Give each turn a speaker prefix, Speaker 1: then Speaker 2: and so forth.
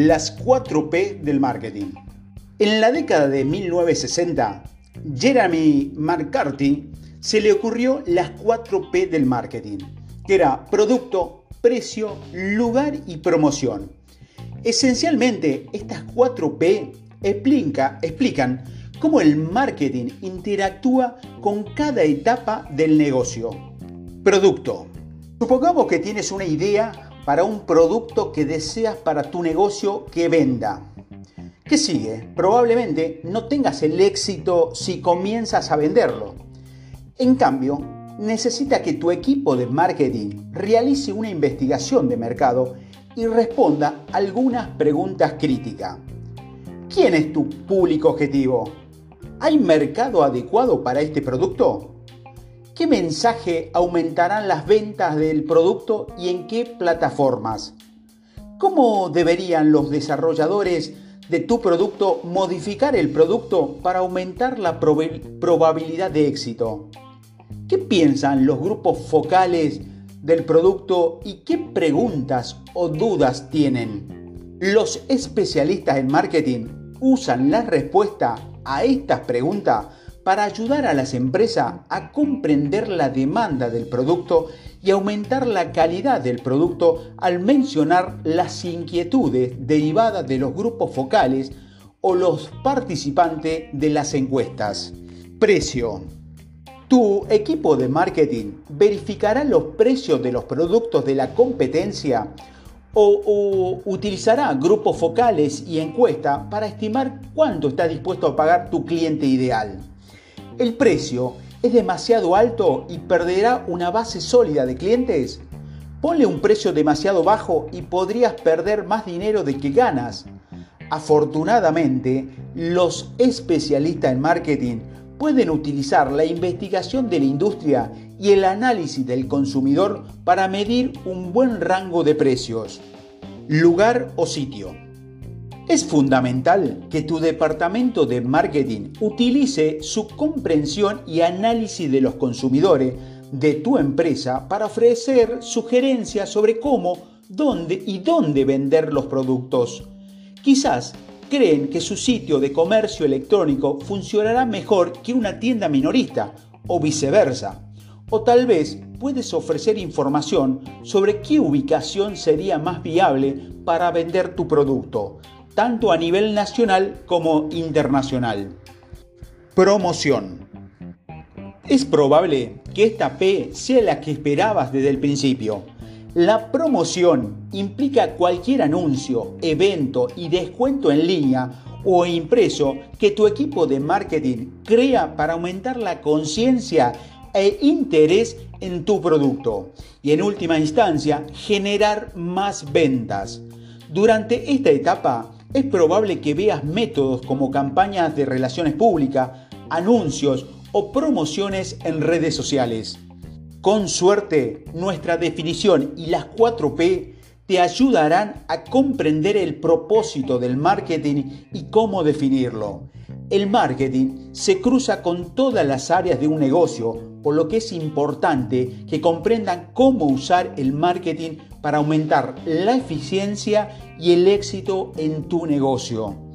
Speaker 1: Las 4P del marketing. En la década de 1960, Jeremy McCarthy se le ocurrió las 4P del marketing, que era producto, precio, lugar y promoción. Esencialmente, estas 4P explica, explican cómo el marketing interactúa con cada etapa del negocio. Producto. Supongamos que tienes una idea para un producto que deseas para tu negocio que venda. ¿Qué sigue? Probablemente no tengas el éxito si comienzas a venderlo. En cambio, necesita que tu equipo de marketing realice una investigación de mercado y responda algunas preguntas críticas. ¿Quién es tu público objetivo? ¿Hay mercado adecuado para este producto? ¿Qué mensaje aumentarán las ventas del producto y en qué plataformas? ¿Cómo deberían los desarrolladores de tu producto modificar el producto para aumentar la probabilidad de éxito? ¿Qué piensan los grupos focales del producto y qué preguntas o dudas tienen? Los especialistas en marketing usan la respuesta a estas preguntas para ayudar a las empresas a comprender la demanda del producto y aumentar la calidad del producto al mencionar las inquietudes derivadas de los grupos focales o los participantes de las encuestas. Precio. Tu equipo de marketing verificará los precios de los productos de la competencia o, o, utilizará grupos focales y encuestas para estimar cuánto está dispuesto a pagar tu cliente ideal el precio es demasiado alto y perderá una base sólida de clientes? Ponle un precio demasiado bajo y podrías perder más dinero de que ganas. Afortunadamente, los especialistas en marketing pueden utilizar la investigación de la industria y el análisis del consumidor para medir un buen rango de precios. Lugar o sitio. Es fundamental que tu departamento de marketing utilice su comprensión y análisis de los consumidores de tu empresa para ofrecer sugerencias sobre cómo, dónde y dónde vender los productos. Quizás creen que su sitio de comercio electrónico funcionará mejor que una tienda minorista o viceversa. O tal vez puedes ofrecer información sobre qué ubicación sería más viable para vender tu producto tanto a nivel nacional como internacional. Promoción. Es probable que esta P sea la que esperabas desde el principio. La promoción implica cualquier anuncio, evento y descuento en línea o impreso que tu equipo de marketing crea para aumentar la conciencia e interés en tu producto y en última instancia generar más ventas. Durante esta etapa es probable que veas métodos como campañas de relaciones públicas, anuncios o promociones en redes sociales. Con suerte, nuestra definición y las 4P te ayudarán a comprender el propósito del marketing y cómo definirlo. El marketing se cruza con todas las áreas de un negocio, por lo que es importante que comprendan cómo usar el marketing para aumentar la eficiencia y el éxito en tu negocio.